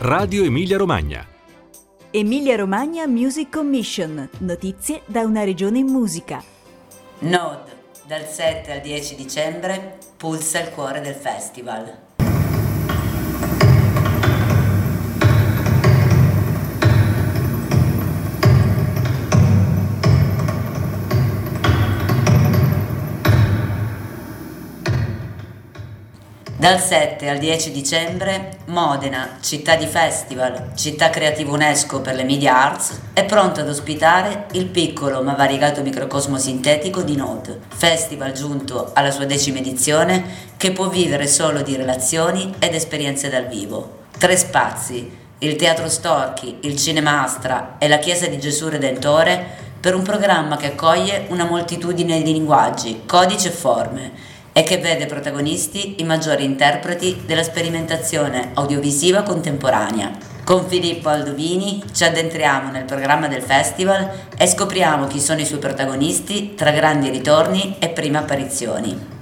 Radio Emilia Romagna. Emilia Romagna Music Commission. Notizie da una regione in musica. Node, dal 7 al 10 dicembre, pulsa il cuore del festival. Dal 7 al 10 dicembre, Modena, città di festival, città creativa UNESCO per le media arts, è pronta ad ospitare il piccolo ma variegato microcosmo sintetico di Node, festival giunto alla sua decima edizione che può vivere solo di relazioni ed esperienze dal vivo. Tre spazi, il Teatro Storchi, il Cinema Astra e la Chiesa di Gesù Redentore, per un programma che accoglie una moltitudine di linguaggi, codici e forme e che vede protagonisti i maggiori interpreti della sperimentazione audiovisiva contemporanea. Con Filippo Aldovini ci addentriamo nel programma del festival e scopriamo chi sono i suoi protagonisti tra grandi ritorni e prime apparizioni.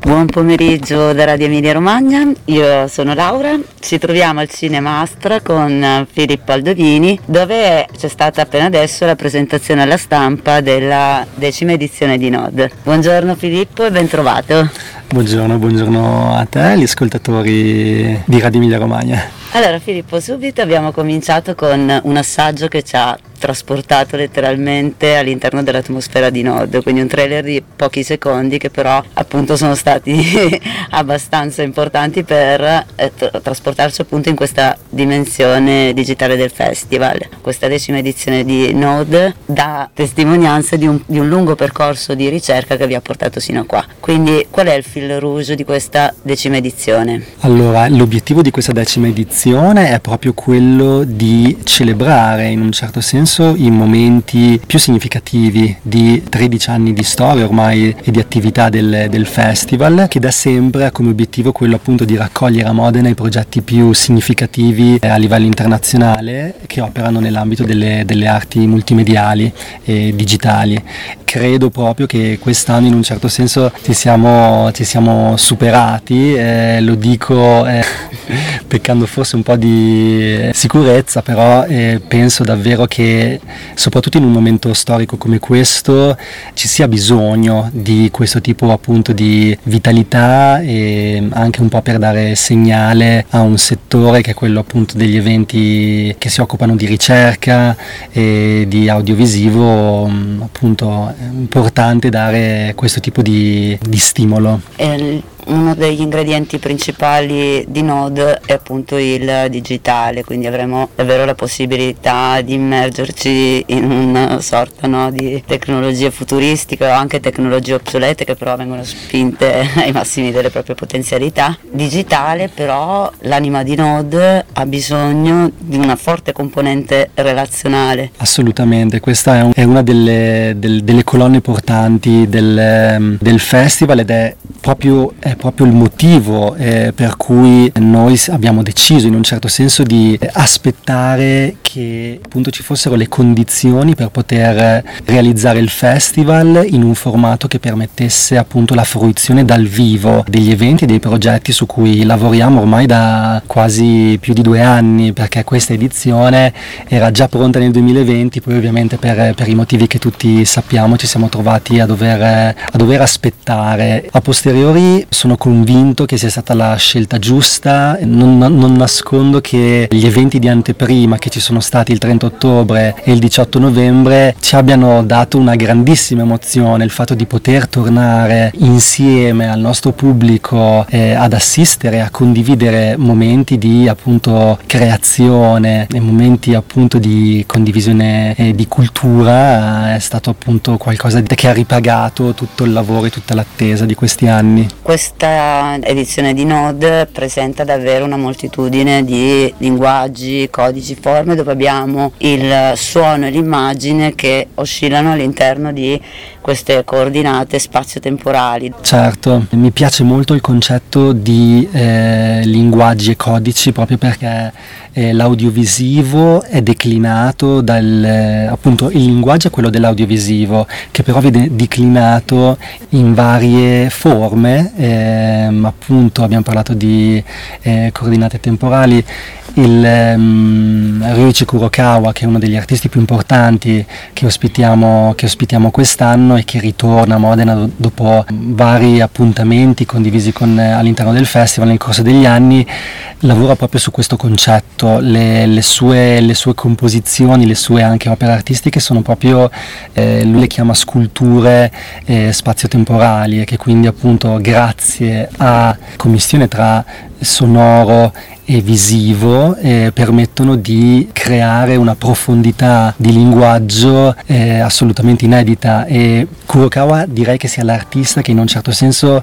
Buon pomeriggio da Radio Emilia Romagna, io sono Laura, ci troviamo al Cinema Astra con Filippo Aldovini dove c'è stata appena adesso la presentazione alla stampa della decima edizione di Nod. Buongiorno Filippo e ben trovato. Buongiorno, buongiorno a te e agli ascoltatori di Radio Emilia Romagna. Allora Filippo, subito abbiamo cominciato con un assaggio che ci ha trasportato letteralmente all'interno dell'atmosfera di Nod, quindi un trailer di pochi secondi che però appunto sono stati abbastanza importanti per eh, tra- trasportarci appunto in questa dimensione digitale del festival. Questa decima edizione di Node dà testimonianza di un, di un lungo percorso di ricerca che vi ha portato sino a qua. Quindi qual è il fil rouge di questa decima edizione? Allora, l'obiettivo di questa decima edizione è proprio quello di celebrare in un certo senso senso i momenti più significativi di 13 anni di storia ormai e di attività del, del festival che da sempre ha come obiettivo quello appunto di raccogliere a Modena i progetti più significativi eh, a livello internazionale che operano nell'ambito delle, delle arti multimediali e digitali. Credo proprio che quest'anno in un certo senso ci siamo, ci siamo superati, eh, lo dico eh, peccando forse un po' di sicurezza, però eh, penso davvero che soprattutto in un momento storico come questo ci sia bisogno di questo tipo appunto di vitalità e anche un po' per dare segnale a un settore che è quello appunto degli eventi che si occupano di ricerca e di audiovisivo appunto è importante dare questo tipo di, di stimolo. Eh, uno degli ingredienti principali di Node è appunto il digitale, quindi avremo davvero la possibilità di immergerci in una sorta no, di tecnologie futuristiche o anche tecnologie obsolete che però vengono spinte ai massimi delle proprie potenzialità. Digitale però l'anima di Node ha bisogno di una forte componente relazionale. Assolutamente, questa è, un, è una delle, del, delle, colonne portanti del, del festival ed è proprio, è proprio il motivo eh, per cui noi abbiamo deciso in un certo senso di aspettare che appunto ci fossero le condizioni per poter realizzare il festival in un formato che permettesse appunto la fruizione dal vivo degli eventi e dei progetti su cui lavoriamo ormai da quasi più di due anni perché questa edizione era già pronta nel 2020 poi ovviamente per, per i motivi che tutti sappiamo ci siamo trovati a dover, a dover aspettare. A posteriori sono convinto che sia stata la scelta giusta non, non nascondo che gli eventi di anteprima che ci sono stati il 30 ottobre e il 18 novembre ci abbiano dato una grandissima emozione il fatto di poter tornare insieme al nostro pubblico eh, ad assistere, a condividere momenti di appunto creazione e momenti appunto di condivisione eh, di cultura è stato appunto qualcosa che ha ripagato tutto il lavoro e tutta l'attesa di questi anni. Questa edizione di Node presenta davvero una moltitudine di linguaggi, codici, forme dove abbiamo il suono e l'immagine che oscillano all'interno di queste coordinate spazio-temporali. Certo, mi piace molto il concetto di eh, linguaggi e codici proprio perché eh, l'audiovisivo è declinato dal eh, appunto il linguaggio è quello dell'audiovisivo che però viene declinato in varie forme ehm, appunto abbiamo parlato di eh, coordinate temporali il um, Ryuichi Kurokawa che è uno degli artisti più importanti che ospitiamo, che ospitiamo quest'anno e che ritorna a Modena do- dopo vari appuntamenti condivisi con, all'interno del festival nel corso degli anni lavora proprio su questo concetto. Le, le, sue, le sue, composizioni le sue anche opere artistiche sono proprio eh, lui le chiama sculture eh, spazio-temporali e che quindi appunto grazie a commissione tra sonoro e visivo eh, permettono di creare una profondità di linguaggio eh, assolutamente inedita. E Kurokawa direi che sia l'artista che in un certo senso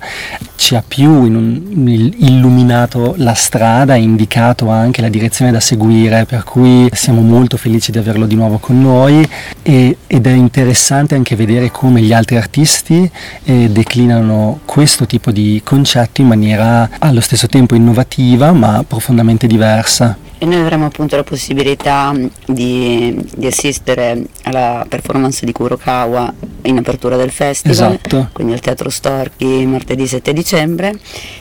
ci ha più un, illuminato la strada e indicato anche la direzione da seguire per cui siamo molto felici di averlo di nuovo con noi. E, ed è interessante anche vedere come gli altri artisti eh, declinano questo tipo di concetto in maniera allo stesso tempo innovativa ma profondamente diversa. E noi avremo appunto la possibilità di, di, assistere alla performance di Kurokawa in apertura del festival, esatto. quindi al Teatro Storchi martedì 7 dicembre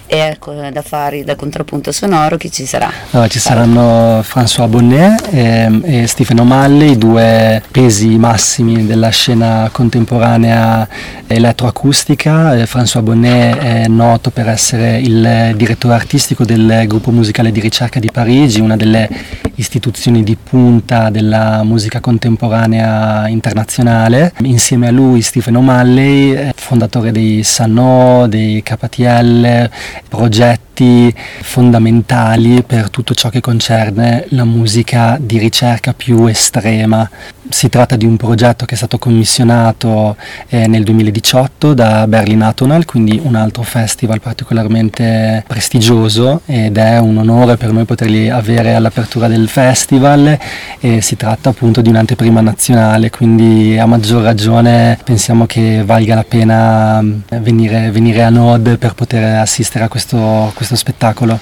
e ecco, da fare da contrappunto sonoro chi ci sarà? Allora, ci saranno François Bonnet e, e Stephen O'Malley, due pesi massimi della scena contemporanea elettroacustica. Eh, François Bonnet è noto per essere il direttore artistico del gruppo musicale di ricerca di Parigi, una delle istituzioni di punta della musica contemporanea internazionale. Insieme a lui Stephen O'Malley, fondatore dei Sanò, dei KTL, progetti fondamentali per tutto ciò che concerne la musica di ricerca più estrema. Si tratta di un progetto che è stato commissionato eh, nel 2018 da Berlin Atonal, quindi un altro festival particolarmente prestigioso ed è un onore per noi poterli avere all'apertura del festival e si tratta appunto di un'anteprima nazionale, quindi a maggior ragione pensiamo che valga la pena eh, venire, venire a Nod per poter assistere a questo, questo spettacolo.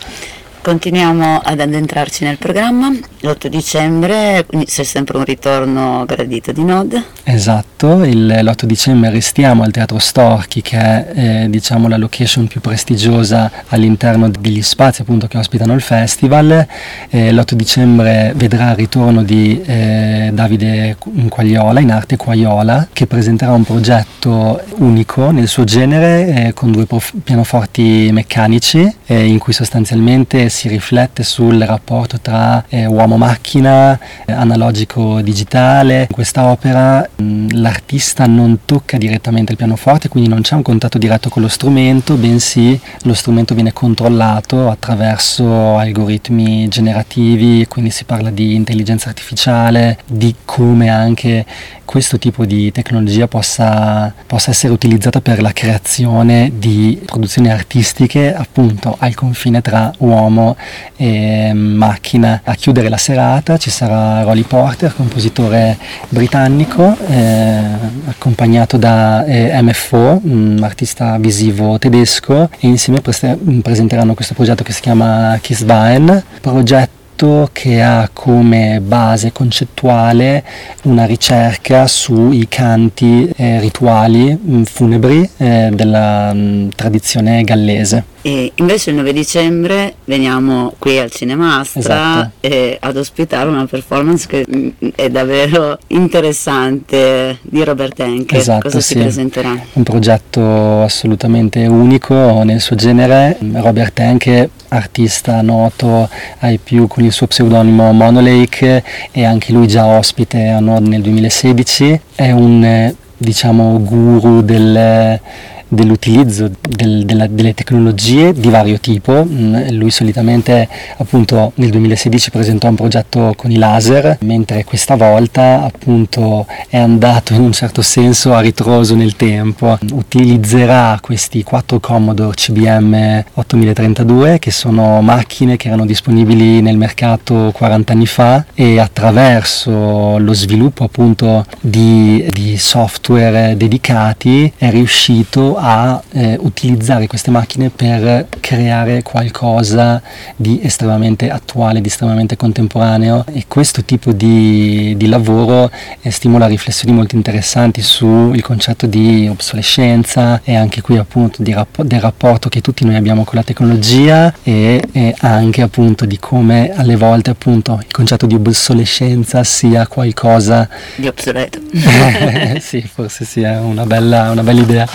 Continuiamo ad addentrarci nel programma, l'8 dicembre, quindi c'è sempre un ritorno gradito di Nod. Esatto, il, l'8 dicembre restiamo al Teatro Storchi che è eh, diciamo, la location più prestigiosa all'interno degli spazi appunto, che ospitano il festival. Eh, l'8 dicembre vedrà il ritorno di eh, Davide Quagliola, in arte Quagliola, che presenterà un progetto unico nel suo genere eh, con due prof- pianoforti meccanici eh, in cui sostanzialmente si riflette sul rapporto tra eh, uomo-macchina, eh, analogico-digitale. In questa opera mh, l'artista non tocca direttamente il pianoforte, quindi non c'è un contatto diretto con lo strumento, bensì lo strumento viene controllato attraverso algoritmi generativi, quindi si parla di intelligenza artificiale, di come anche questo tipo di tecnologia possa, possa essere utilizzata per la creazione di produzioni artistiche appunto al confine tra uomo e macchina. A chiudere la serata ci sarà Rolly Porter, compositore britannico, eh, accompagnato da eh, MFO, un artista visivo tedesco, e insieme preste- presenteranno questo progetto che si chiama Kissbein, progetto progetto che ha come base concettuale una ricerca sui canti eh, rituali mm, funebri eh, della mh, mm, tradizione gallese. E invece il 9 dicembre veniamo qui al Cinemastra esatto. ad ospitare una performance che mm, è davvero interessante di Robert Henke. Esatto, Cosa sì. si presenterà? Un progetto assolutamente unico nel suo genere. Robert Henke, artista noto ai più con il suo pseudonimo Monolake e anche lui già ospite a Nord nel 2016. È un diciamo guru del dell'utilizzo del, della, delle tecnologie di vario tipo. Mm, lui solitamente appunto nel 2016 presentò un progetto con i laser, mentre questa volta appunto è andato in un certo senso a ritroso nel tempo. Utilizzerà questi quattro Commodore CBM 8032 che sono macchine che erano disponibili nel mercato 40 anni fa e attraverso lo sviluppo appunto di, di software dedicati è riuscito a eh, utilizzare queste macchine per creare qualcosa di estremamente attuale, di estremamente contemporaneo e questo tipo di, di lavoro eh, stimola riflessioni molto interessanti sul concetto di obsolescenza e anche qui appunto rapp- del rapporto che tutti noi abbiamo con la tecnologia e, e anche appunto di come alle volte appunto il concetto di obsolescenza sia qualcosa di obsoleto. sì, forse sia una bella, una bella idea.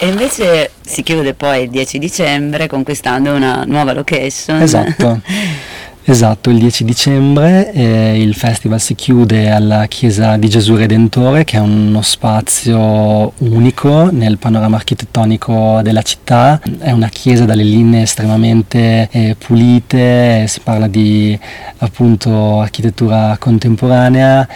E invece si chiude poi il 10 dicembre conquistando una nuova location. Esatto. Esatto, il 10 dicembre eh, il festival si chiude alla chiesa di Gesù Redentore che è uno spazio unico nel panorama architettonico della città, è una chiesa dalle linee estremamente eh, pulite, si parla di appunto architettura contemporanea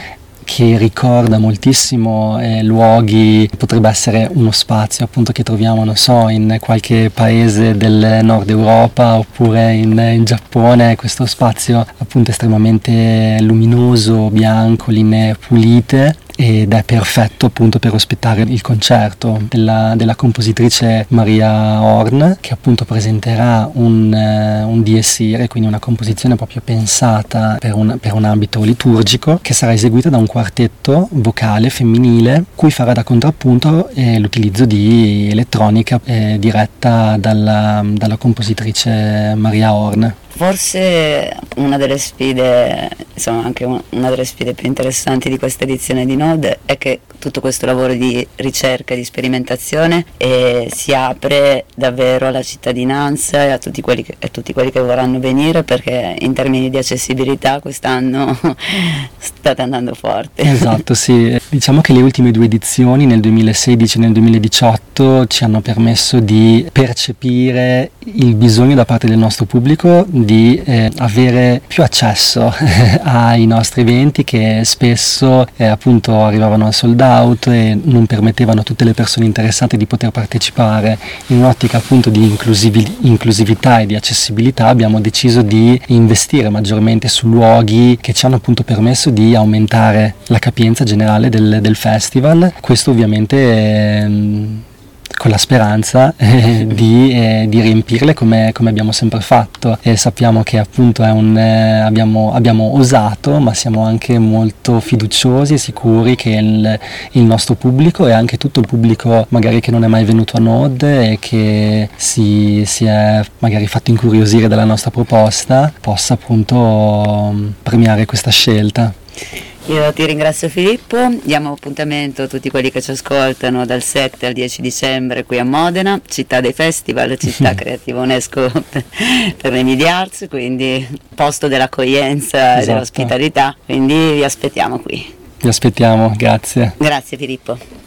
che ricorda moltissimo eh, luoghi, potrebbe essere uno spazio appunto che troviamo, non so, in qualche paese del nord Europa oppure in, in Giappone, questo spazio appunto estremamente luminoso, bianco, linee pulite ed è perfetto appunto per ospitare il concerto della, della compositrice Maria Horn che appunto presenterà un, uh, un DSIR, quindi una composizione proprio pensata per un, per un, ambito liturgico che sarà eseguita da un quartetto vocale femminile cui farà da contrappunto eh, l'utilizzo di elettronica eh, diretta dalla, dalla compositrice Maria Horn. Forse una delle sfide, insomma anche una delle sfide più interessanti di questa edizione di Node è che tutto questo lavoro di ricerca e di sperimentazione eh, si apre davvero alla cittadinanza e a tutti, che, a tutti, quelli che, vorranno venire perché in termini di accessibilità quest'anno state andando forte. Esatto, sì. Diciamo che le ultime due edizioni nel 2016 e nel 2018 ci hanno permesso di percepire il bisogno da parte del nostro pubblico di eh, avere più accesso ai nostri eventi che spesso eh, appunto arrivavano al sold out e non permettevano a tutte le persone interessate di poter partecipare. In un'ottica appunto di inclusivi- inclusività e di accessibilità abbiamo deciso di investire maggiormente su luoghi che ci hanno appunto permesso di aumentare la capienza generale del, del festival. Questo ovviamente... Eh, con la speranza eh, di, eh, di, riempirle come, come, abbiamo sempre fatto e sappiamo che appunto un, eh, abbiamo, abbiamo, osato ma siamo anche molto fiduciosi e sicuri che il, il, nostro pubblico e anche tutto il pubblico magari che non è mai venuto a Nod e che si, si è magari fatto incuriosire dalla nostra proposta possa appunto premiare questa scelta. Io ti ringrazio Filippo, diamo appuntamento a tutti quelli che ci ascoltano dal 7 al 10 dicembre qui a Modena, città dei festival, città creativa UNESCO per le media arts, quindi posto dell'accoglienza esatto. e dell'ospitalità, quindi vi aspettiamo qui. Vi aspettiamo, grazie. Grazie Filippo.